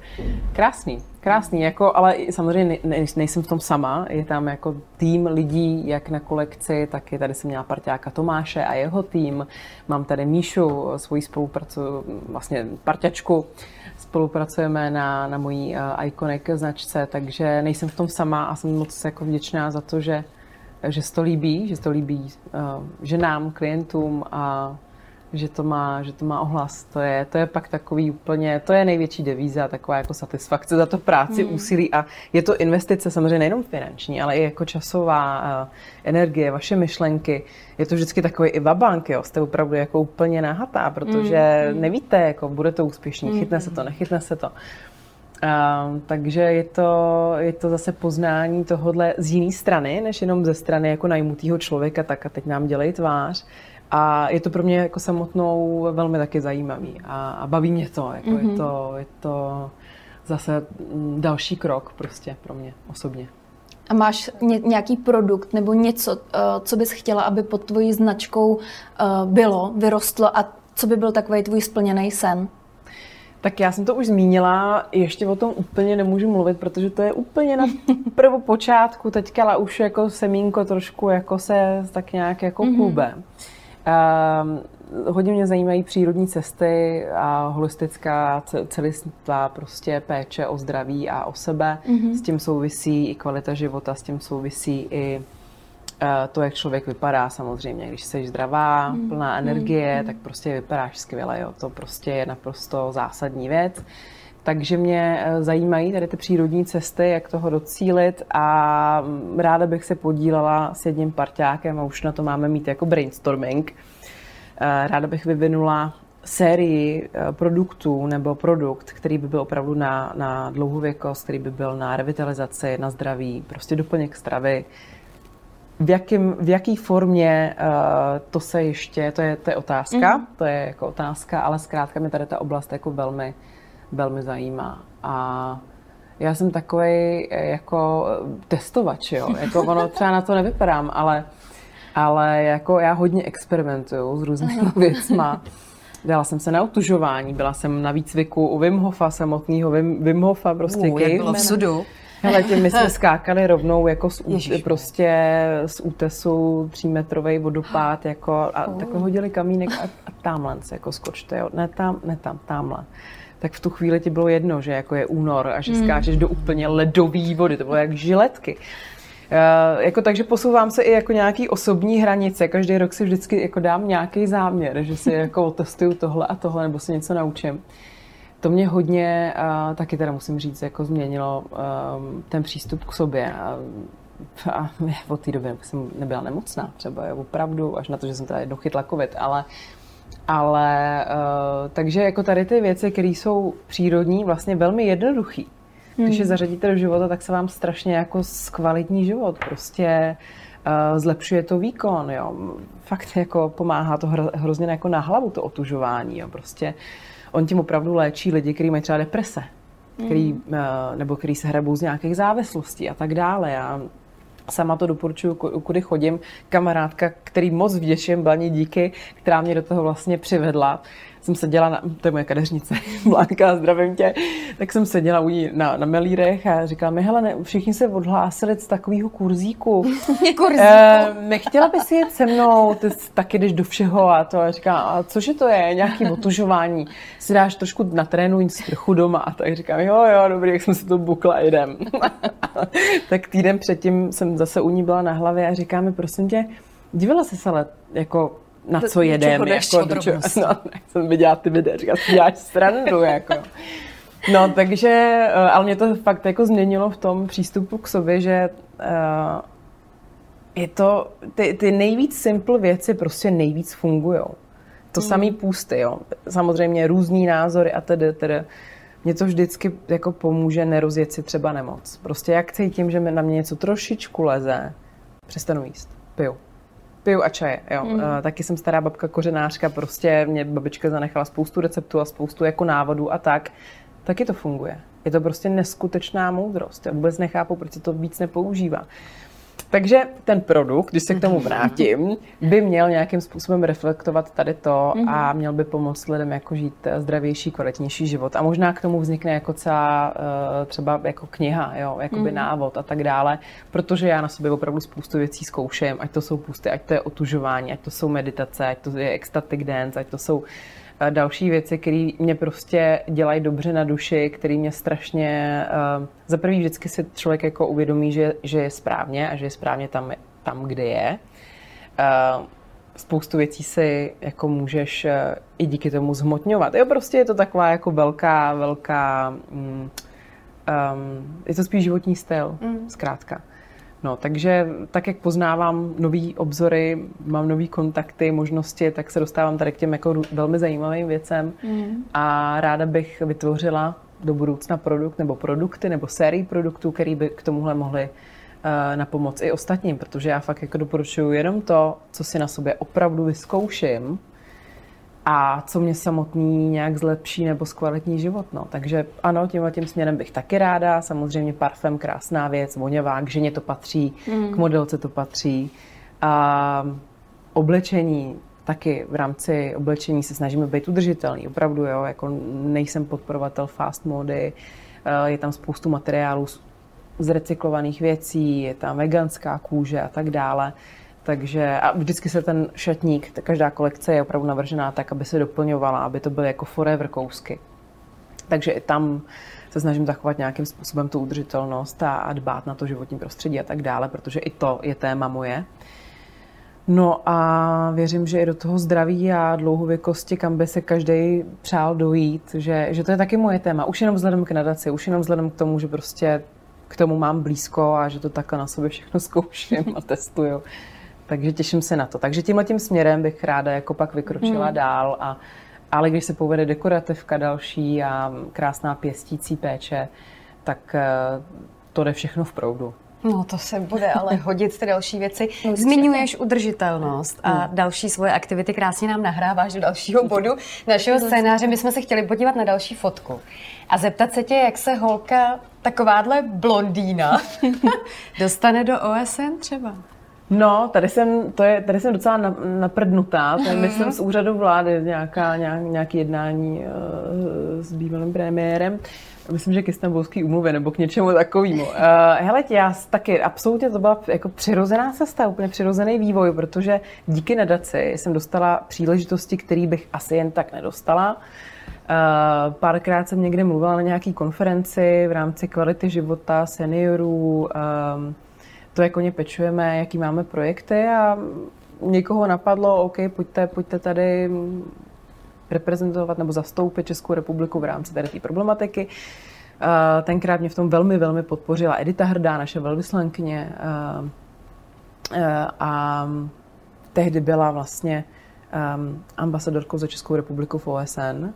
Krásný, krásný, jako, ale samozřejmě ne, nejsem v tom sama, je tam jako tým lidí, jak na kolekci, tak je tady jsem měla parťáka Tomáše a jeho tým. Mám tady Míšu, svoji spolupracu, vlastně parťačku, spolupracujeme na, na mojí uh, Iconic značce, takže nejsem v tom sama a jsem moc jako vděčná za to, že, že se to líbí, že se to líbí uh, ženám, klientům a že to má, že to má ohlas. To je, to je pak takový úplně, to je největší devíza, taková jako satisfakce za to práci, hmm. úsilí a je to investice samozřejmě nejenom finanční, ale i jako časová uh, energie, vaše myšlenky. Je to vždycky takový i vabank, jo, jste opravdu jako úplně nahatá, protože hmm. nevíte, jako bude to úspěšný, hmm. chytne se to, nechytne se to. Uh, takže je to, je to zase poznání tohohle z jiné strany, než jenom ze strany jako najmutého člověka, tak a teď nám dělej tvář. A je to pro mě jako samotnou velmi taky zajímavý a, a baví mě to. Jako mm-hmm. je mhm. to. Je to zase další krok prostě pro mě osobně. A máš ně, nějaký produkt nebo něco, uh, co bys chtěla, aby pod tvojí značkou uh, bylo, vyrostlo a co by byl takový tvůj splněný sen? Tak já jsem to už zmínila, ještě o tom úplně nemůžu mluvit, protože to je úplně na prvopočátku, teďka ale už jako semínko trošku jako se tak nějak jako klube. Mm-hmm. Um, hodně mě zajímají přírodní cesty a holistická celistvá prostě péče o zdraví a o sebe. Mm-hmm. S tím souvisí i kvalita života, s tím souvisí i uh, to, jak člověk vypadá samozřejmě. Když jsi zdravá, mm-hmm. plná energie, mm-hmm. tak prostě vypadáš skvěle. Jo. To prostě je naprosto zásadní věc. Takže mě eh, zajímají tady ty přírodní cesty, jak toho docílit a mm, ráda bych se podílela s jedním parťákem a už na to máme mít jako brainstorming. Eh, ráda bych vyvinula sérii eh, produktů nebo produkt, který by byl opravdu na, na dlouhověkost, který by byl na revitalizaci, na zdraví, prostě doplněk stravy. V, jakým, v jaký formě to se ještě, to je, to je otázka, mm. to je jako otázka, ale zkrátka mi tady ta oblast jako velmi, velmi zajímá. A já jsem takový jako testovač, jo. Jako ono třeba na to nevypadám, ale, ale jako já hodně experimentuju s různými věcma. Dala jsem se na otužování, byla jsem na výcviku u Wim Hofa samotného, Wim, Wim Hofa prostě uh, jak bylo v sudu. Hele, tím my jsme skákali rovnou jako z, Ježiš. prostě z útesu třímetrový vodopád jako a oh. takhle hodili kamínek a, a tamhle se jako skočte, jo. Ne tam, ne tam, tamhle tak v tu chvíli ti bylo jedno, že jako je únor a že mm. skáčeš do úplně ledové vody, to bylo jak žiletky. Uh, jako takže posouvám se i jako nějaký osobní hranice. Každý rok si vždycky jako dám nějaký záměr, že si jako testuju tohle a tohle, nebo si něco naučím. To mě hodně, uh, taky teda musím říct, jako změnilo um, ten přístup k sobě. A, a od té doby jsem nebyla nemocná, třeba opravdu, až na to, že jsem teda jednou chytla covid, ale ale uh, takže jako tady ty věci, které jsou přírodní, vlastně velmi jednoduchý. Když je hmm. zařadíte do života, tak se vám strašně jako zkvalitní život. Prostě zlepšuje to výkon, jo. Fakt jako pomáhá to hrozně jako na hlavu, to otužování, jo. Prostě on tím opravdu léčí lidi, kteří mají třeba deprese, který, mm. nebo který se hrabou z nějakých závislostí a tak dále. Já sama to doporučuji, kudy chodím. Kamarádka, který moc vděčím, Blaně díky, která mě do toho vlastně přivedla, jsem seděla, na, to je moje kadeřnice, Blanka, zdravím tě, tak jsem seděla u ní na, na melírech a říkala mi, hele, ne, všichni se odhlásili z takového kurzíku. kurzíku. E, nechtěla bys jet se mnou, ty taky jdeš do všeho a to. A říká, a cože to je, nějaký otužování, si dáš trošku natrénuj trochu doma. A tak říkám, jo, jo, dobrý, jak jsme se to bukla, jdem. tak týden předtím jsem zase u ní byla na hlavě a říká mi, prosím tě, divila jsi se ale jako na co jedem. Jako, do čeho, no, jsem viděla ty videa, říkala, si děláš srandu, jako. No, takže, eh, ale mě to fakt jako změnilo v tom přístupu k sobě, že uh, je to, ty, ty nejvíc simple věci prostě nejvíc fungují. To hmm. samý půsty, jo. Samozřejmě různý názory a tedy, tedy. Mně to vždycky jako pomůže nerozjet si třeba nemoc. Prostě jak cítím, že mi na mě něco trošičku leze, přestanu jíst, piju piju a čaje, jo. Mm. Uh, taky jsem stará babka kořenářka, prostě mě babička zanechala spoustu receptů a spoustu jako návodů a tak. Taky to funguje. Je to prostě neskutečná moudrost. Já vůbec nechápu, proč se to víc nepoužívá. Takže ten produkt, když se k tomu vrátím, by měl nějakým způsobem reflektovat tady to a mhm. měl by pomoct lidem jako žít zdravější, kvalitnější život. A možná k tomu vznikne jako celá eh, třeba jako kniha, jo, jakoby mm. návod a tak dále, protože já na sobě opravdu spoustu věcí zkouším, ať to jsou pusty, ať to je otužování, ať to jsou meditace, ať to je ecstatic dance, ať to jsou další věci, které mě prostě dělají dobře na duši, které mě strašně... Uh, za prvý vždycky si člověk jako uvědomí, že, že je správně a že je správně tam, tam kde je. Uh, spoustu věcí si jako můžeš uh, i díky tomu zhmotňovat. Jo, prostě je to taková jako velká, velká... Um, je to spíš životní styl, mm. zkrátka. No, takže tak, jak poznávám nový obzory, mám nový kontakty, možnosti, tak se dostávám tady k těm jako velmi zajímavým věcem mm. a ráda bych vytvořila do budoucna produkt nebo produkty nebo sérii produktů, který by k tomuhle mohly uh, na pomoc i ostatním, protože já fakt jako doporučuji jenom to, co si na sobě opravdu vyzkouším, a co mě samotný nějak zlepší nebo zkvalitní život. No. Takže ano, tímhle tím směrem bych taky ráda. Samozřejmě parfém, krásná věc, voňavá, k ženě to patří, mm. k modelce to patří. A oblečení, taky v rámci oblečení se snažíme být udržitelný, opravdu, jo, jako nejsem podporovatel fast mody, eh, je tam spoustu materiálů z recyklovaných věcí, je tam veganská kůže a tak dále. Takže a vždycky se ten šatník, každá kolekce je opravdu navržená tak, aby se doplňovala, aby to byly jako forever kousky. Takže i tam se snažím zachovat nějakým způsobem tu udržitelnost a, a dbát na to životní prostředí a tak dále, protože i to je téma moje. No a věřím, že i do toho zdraví a dlouhověkosti, kam by se každý přál dojít, že, že to je taky moje téma. Už jenom vzhledem k nadaci, už jenom vzhledem k tomu, že prostě k tomu mám blízko a že to takhle na sobě všechno zkouším a testuju. Takže těším se na to. Takže tímhle tím směrem bych ráda jako pak vykročila hmm. dál a ale když se povede dekorativka další a krásná pěstící péče, tak eh, to jde všechno v proudu. No to se bude ale hodit ty další věci. Zmiňuješ udržitelnost a hmm. další svoje aktivity. Krásně nám nahráváš do dalšího bodu našeho scénáře. My jsme se chtěli podívat na další fotku a zeptat se tě, jak se holka, takováhle blondýna, dostane do OSN třeba. No, tady jsem, to je, tady jsem docela naprdnutá, to je, myslím, z úřadu vlády nějaká, nějak, nějaký jednání uh, s bývalým premiérem. Myslím, že k istambulský umluvě nebo k něčemu takovému. Uh, hele, já taky absolutně to byla jako přirozená cesta, úplně přirozený vývoj, protože díky nadaci jsem dostala příležitosti, které bych asi jen tak nedostala. Uh, párkrát jsem někde mluvila na nějaké konferenci v rámci kvality života seniorů, um, to, jak o ně pečujeme, jaký máme projekty a někoho napadlo, OK, pojďte, pojďte tady reprezentovat nebo zastoupit Českou republiku v rámci tady té problematiky. Tenkrát mě v tom velmi, velmi podpořila Edita Hrdá, naše velvyslankyně. A tehdy byla vlastně ambasadorkou za Českou republiku v OSN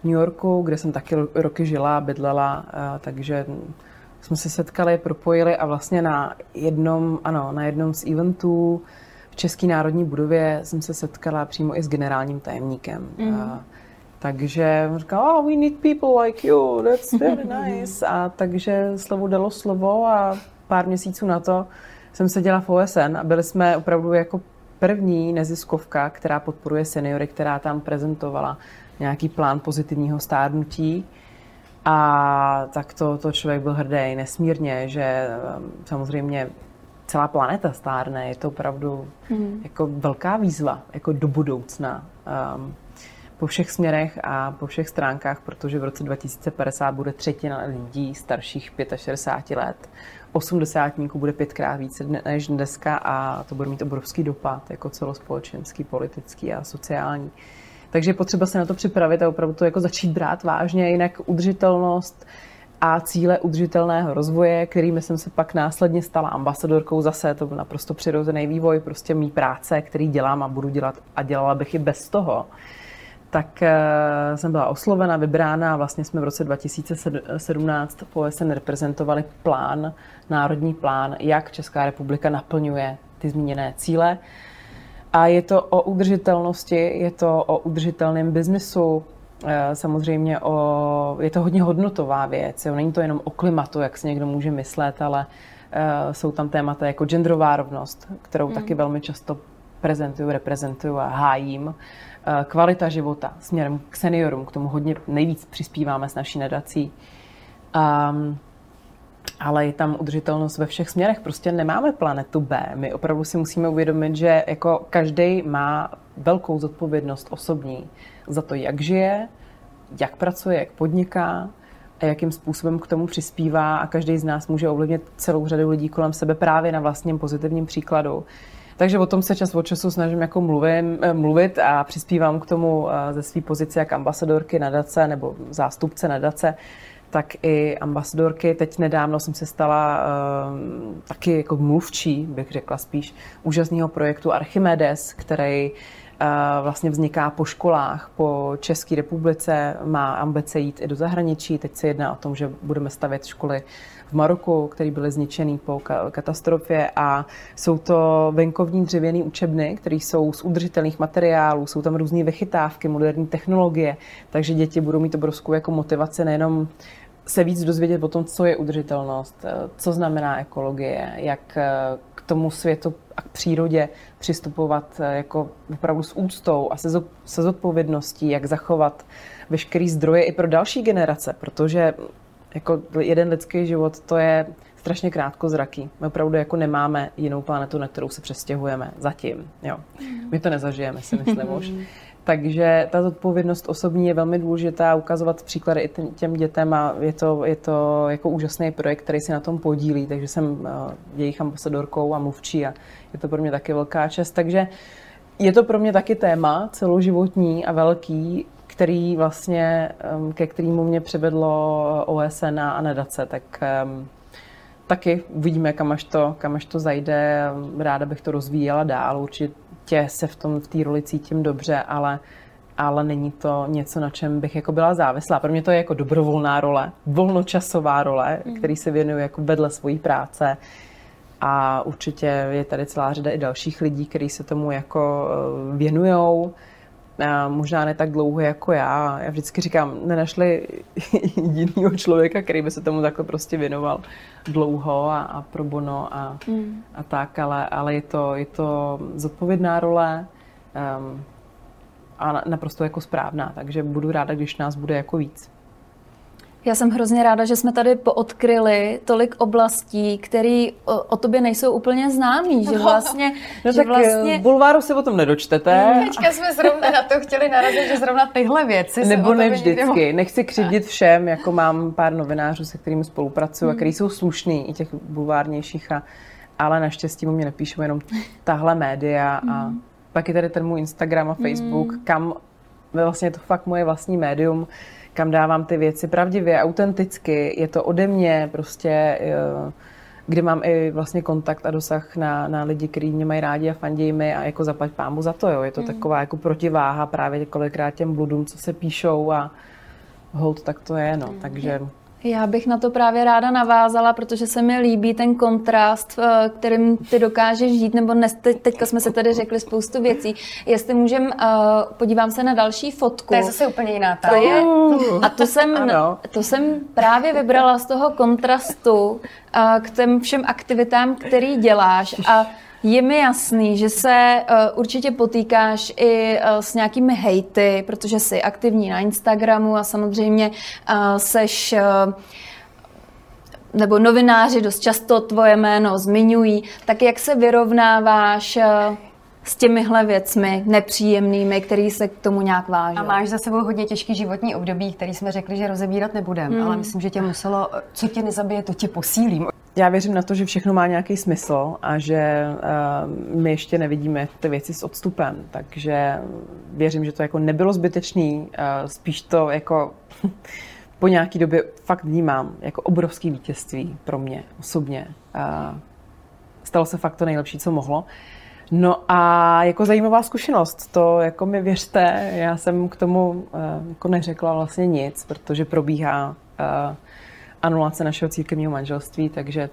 v New Yorku, kde jsem taky roky žila, bydlela, takže jsme se setkali, propojili a vlastně na jednom, ano, na jednom z eventů v České národní budově jsem se setkala přímo i s generálním tajemníkem. Mm. A, takže říkal, oh, we need people like you, that's very nice. A takže slovo dalo slovo a pár měsíců na to jsem seděla v OSN a byli jsme opravdu jako první neziskovka, která podporuje seniory, která tam prezentovala nějaký plán pozitivního stárnutí. A tak to, to člověk byl hrdý nesmírně, že um, samozřejmě celá planeta stárne. Je to opravdu mm. jako velká výzva jako do budoucna. Um, po všech směrech a po všech stránkách, protože v roce 2050 bude třetina lidí starších 65 let. 80 bude pětkrát více než dneska a to bude mít obrovský dopad, jako celospolečenský, politický a sociální. Takže je potřeba se na to připravit a opravdu to jako začít brát vážně, jinak udržitelnost a cíle udržitelného rozvoje, kterými jsem se pak následně stala ambasadorkou, zase to byl naprosto přirozený vývoj, prostě mý práce, který dělám a budu dělat a dělala bych i bez toho, tak eh, jsem byla oslovena, vybrána a vlastně jsme v roce 2017 v OSN reprezentovali plán, národní plán, jak Česká republika naplňuje ty zmíněné cíle. A je to o udržitelnosti, je to o udržitelném biznesu, eh, samozřejmě o, je to hodně hodnotová věc. Jo. Není to jenom o klimatu, jak si někdo může myslet, ale uh, jsou tam témata jako genderová rovnost, kterou mm. taky velmi často prezentuju, reprezentuju a hájím. Eh, kvalita života směrem k seniorům, k tomu hodně nejvíc přispíváme s naší nadací. Um, ale je tam udržitelnost ve všech směrech. Prostě nemáme planetu B. My opravdu si musíme uvědomit, že jako každý má velkou zodpovědnost osobní za to, jak žije, jak pracuje, jak podniká a jakým způsobem k tomu přispívá a každý z nás může ovlivnit celou řadu lidí kolem sebe právě na vlastním pozitivním příkladu. Takže o tom se čas od času snažím jako mluvím, eh, mluvit a přispívám k tomu eh, ze své pozice jak ambasadorky nadace nebo zástupce nadace, tak i ambasadorky. Teď nedávno jsem se stala uh, taky jako mluvčí, bych řekla spíš, úžasného projektu Archimedes, který uh, vlastně vzniká po školách po České republice, má ambice jít i do zahraničí. Teď se jedná o tom, že budeme stavět školy v Maroku, které byly zničený po katastrofě a jsou to venkovní dřevěné učebny, které jsou z udržitelných materiálů, jsou tam různé vychytávky, moderní technologie, takže děti budou mít obrovskou jako motivaci nejenom se víc dozvědět o tom, co je udržitelnost, co znamená ekologie, jak k tomu světu a k přírodě přistupovat jako opravdu s úctou a se, zodpovědností, jak zachovat veškerý zdroje i pro další generace, protože jako jeden lidský život, to je strašně krátkozraký. My opravdu jako nemáme jinou planetu, na kterou se přestěhujeme zatím. Jo. My to nezažijeme, si myslím už. Takže ta zodpovědnost osobní je velmi důležitá, ukazovat příklady i těm dětem a je to, je to jako úžasný projekt, který si na tom podílí, takže jsem eh, jejich ambasadorkou a mluvčí a je to pro mě taky velká čest. Takže je to pro mě taky téma celoživotní a velký, který vlastně, ke kterému mě přivedlo OSN a nadace, tak taky uvidíme, kam až to, kam až to zajde. Ráda bych to rozvíjela dál, určitě se v tom v té roli cítím dobře, ale ale není to něco, na čem bych jako byla závislá. Pro mě to je jako dobrovolná role, volnočasová role, mm. který se věnuju jako vedle svojí práce. A určitě je tady celá řada i dalších lidí, kteří se tomu jako eh, věnujou možná ne tak dlouho jako já. Já vždycky říkám, nenašli jedinýho člověka, který by se tomu takhle prostě věnoval dlouho a, a pro bono a, mm. a tak, ale, ale je, to, je to zodpovědná role um, a naprosto jako správná, takže budu ráda, když nás bude jako víc. Já jsem hrozně ráda, že jsme tady poodkryli tolik oblastí, které o, o tobě nejsou úplně známý, že vlastně... No, že tak vlastně... v bulváru se o tom nedočtete. Teďka jsme zrovna na to chtěli narazit, že zrovna tyhle věci Nebo ne vždycky. Někde... Nechci křivdit všem, jako mám pár novinářů, se kterými spolupracuju hmm. a který jsou slušní, i těch bulvárnějších, a, ale naštěstí mu mě nepíšou jenom tahle média a hmm. pak je tady ten můj Instagram a Facebook, hmm. kam vlastně je to fakt moje vlastní médium, kam dávám ty věci pravdivě, autenticky, je to ode mě prostě, eh, kdy mám i vlastně kontakt a dosah na, na lidi, kteří mě mají rádi a fandějí mi a jako zaplať pámu za to, jo. Je to mm. taková jako protiváha právě kolikrát těm bludům, co se píšou a hold, tak to je, no. Mm. Takže Já bych na to právě ráda navázala, protože se mi líbí ten kontrast, eh, kterým ty dokážeš žít, nebo teď, teďka jsme se tady řekli spoustu věcí. Jestli můžem, uh, podívám se na další fotku. To je zase úplně jiná ta. To je, a to jsem, to jsem právě vybrala z toho kontrastu uh, k těm všem aktivitám, který děláš. A je mi jasný, že se uh, určitě potýkáš i uh, s nějakými hejty, protože jsi aktivní na Instagramu a samozřejmě uh, seš uh, nebo novináři dost často tvoje jméno zmiňují, tak jak se vyrovnáváš s těmihle věcmi nepříjemnými, které se k tomu nějak váží. A máš za sebou hodně těžký životní období, který jsme řekli, že rozebírat nebudeme, hmm. ale myslím, že tě muselo, co tě nezabije, to tě posílí. Já věřím na to, že všechno má nějaký smysl a že uh, my ještě nevidíme ty věci s odstupem, takže věřím, že to jako nebylo zbytečný, uh, spíš to jako po nějaký době fakt vnímám jako obrovský vítězství pro mě osobně. Uh, stalo se fakt to nejlepší, co mohlo. No a jako zajímavá zkušenost, to jako mi věřte, já jsem k tomu uh, jako neřekla vlastně nic, protože probíhá uh, anulace našeho církevního manželství, takže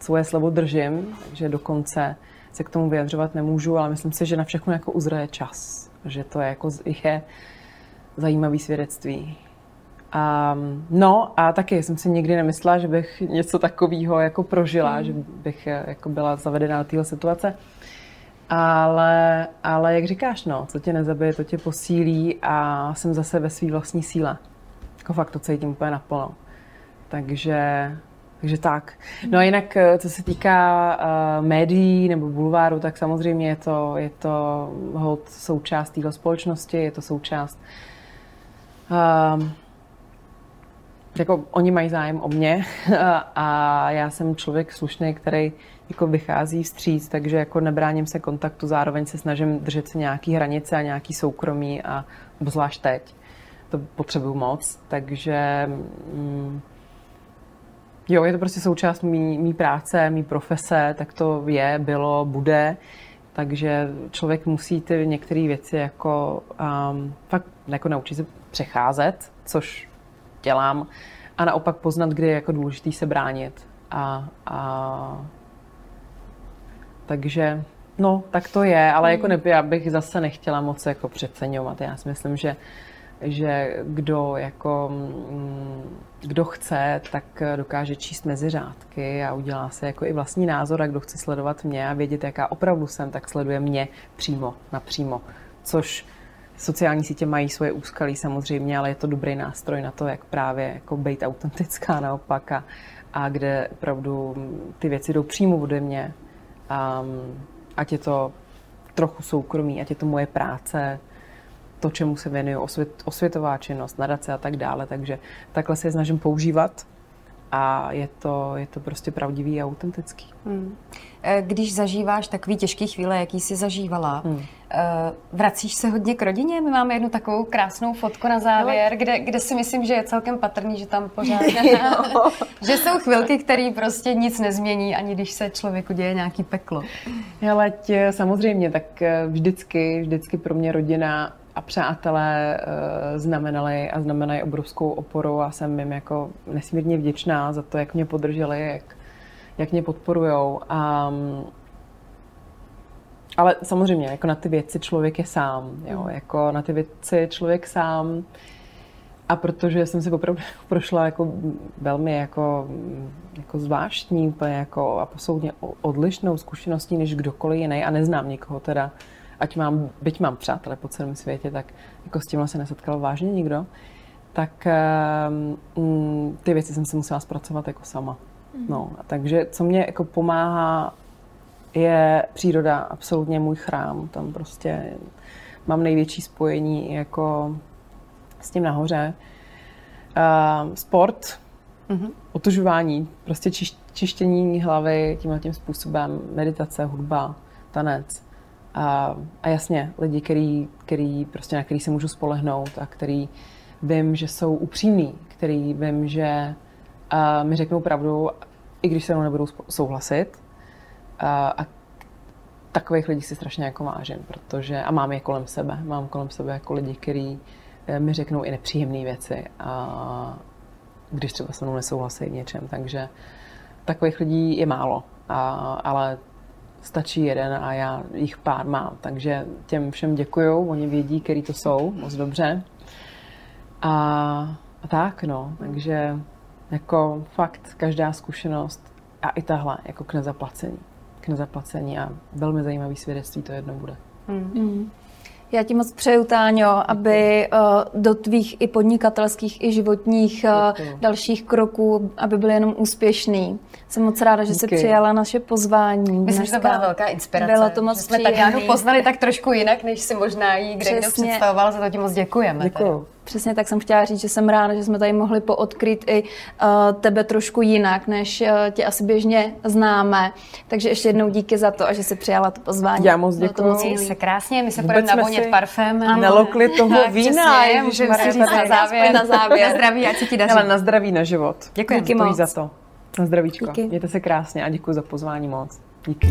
svoje slovo držím, takže dokonce se k tomu vyjadřovat nemůžu, ale myslím si, že na všechno jako uzraje čas, že to je jako je zajímavý svědectví. Um, no a taky jsem si nikdy nemyslela, že bych něco takového jako prožila, mm. že bych eh, jako byla zavedena do téhle situace. Ale, ale jak říkáš, no, co tě nezabije, to tě posílí a jsem zase ve své vlastní síle. Jako fakt to cítím úplně naplno. Takže, takže tak. No a jinak, eh, co se týká uh, médií nebo bulváru, tak samozřejmě je to, je to hod součást téhle společnosti, je to součást uh, jako oni mají zájem o mě a já jsem člověk slušný, který jako vychází vstříc, takže jako nebráním se kontaktu, zároveň se snažím držet se nějaký hranice a nějaký soukromí a obzvlášť teď. To potřebuju moc, takže mm, jo, je to prostě součást mý, mý práce, mý profese, tak to je, bylo, bude. Takže člověk musí ty některé věci jako um, fakt jako naučit se přecházet, což dělám, a naopak poznat, kdy je jako důležité se bránit. A, a takže no, tak to je, ale jako neby, já bych zase nechtěla moc jako přeceňovat. Já si myslím, že že kdo jako mm, kdo chce, tak dokáže číst mezi řádky a udělá se jako i vlastní názor a kdo chce sledovat mě a vědět, jaká opravdu jsem, tak sleduje mě přímo, napřímo. Což sociální sítě mají svoje úskalí samozřejmě, ale je to dobrý nástroj na to, jak právě jako být autentická naopak a, a kde opravdu ty věci jdou přímo ode mě. Um, ať je to trochu soukromí, ať je to moje práce, to, čemu se věnuju, osvět, osvětová činnost, nadace a tak dále. Takže takhle se je snažím používat a je to, je to prostě pravdivý a autentický. Hmm. Eh, když zažíváš takový těžký chvíle, jaký jsi zažívala, hmm. Eh, vracíš se hodně k rodině? My máme jednu takovou krásnou fotku na závěr, kde, kde si myslím, že je celkem patrný, že tam pořád... že jsou chvilky, které prostě nic nezmění, ani když se člověku děje nějaký peklo. Ale tě, samozřejmě, tak eh, vždycky, vždycky pro mě rodina a přátelé uh, znamenali a znamenají obrovskou oporu a jsem jim jako nesmírně vděčná za to, jak mě podrželi, jak, jak mě podporujou. Um, ale samozřejmě, jako na ty věci člověk je sám, jo, mm. jako na ty věci člověk sám. A protože jsem si opravdu prošla jako velmi jako, jako zvláštní, úplně jako a posoudně odlišnou zkušeností než kdokoliv jiný a neznám nikoho teda, ať mám, byť mám přátelé po celém světě, tak jako s tímhle se nesetkal vážně nikdo, tak um, ty věci jsem si musela zpracovat jako sama. Mm. No, a takže co mě jako pomáhá, je příroda absolutně můj chrám. Tam prostě mám největší spojení jako s tím nahoře. Uh, sport, mm-hmm. otužování, prostě čiš, čištění hlavy tímhle tím způsobem, meditace, hudba, tanec. A, a jasně, lidi, který, který prostě na který se můžu spolehnout a který vím, že jsou upřímní, který vím, že a, mi řeknou pravdu, i když se mnou nebudou souhlasit. A, a takových lidí si strašně jako vážím, protože, a mám je kolem sebe, mám kolem sebe jako lidi, kteří eh, mi řeknou i nepříjemné věci a když třeba se mnou nesouhlasí v něčem. Takže takových lidí je málo, a, ale stačí jeden a já jich pár mám. Takže těm všem děkuju, oni vědí, který to jsou, moc dobře. A, a tak, no, takže jako fakt každá zkušenost a i tahle jako k nezaplacení. K nezaplacení a velmi zajímavý svědectví to jedno bude. Hmm. Hmm. Já ti moc přeju, Táňo, aby uh, do tvých i podnikatelských, i životních uh, dalších kroků, aby byly jenom úspěšný. Jsem moc ráda, že jsi přijala naše pozvání. Myslím, že to byla velká inspirace. Bylo to moc že jsme Taťánu poznali tak trošku jinak, než si možná jí kde kdo představoval, za to ti moc děkujeme. Děkuju. Přesně tak jsem chtěla říct, že jsem ráda, že jsme tady mohli poodkryt i uh, tebe trošku jinak, než uh, tě asi běžně známe. Takže ještě jednou díky za to a že jsi přijala to pozvání. Já moc děkuji. Moc se krásně, my se půjdeme navonět parfém. Nelokli toho vína. Můžeme si říct na závěr. Na závěr. na zdraví, ať se ti daří. Ale na zdraví, na život. Děkuji. Díky moc. za to. Na zdravíčko. Díky. Mějte se krásně a děkuji za pozvání moc. Díky.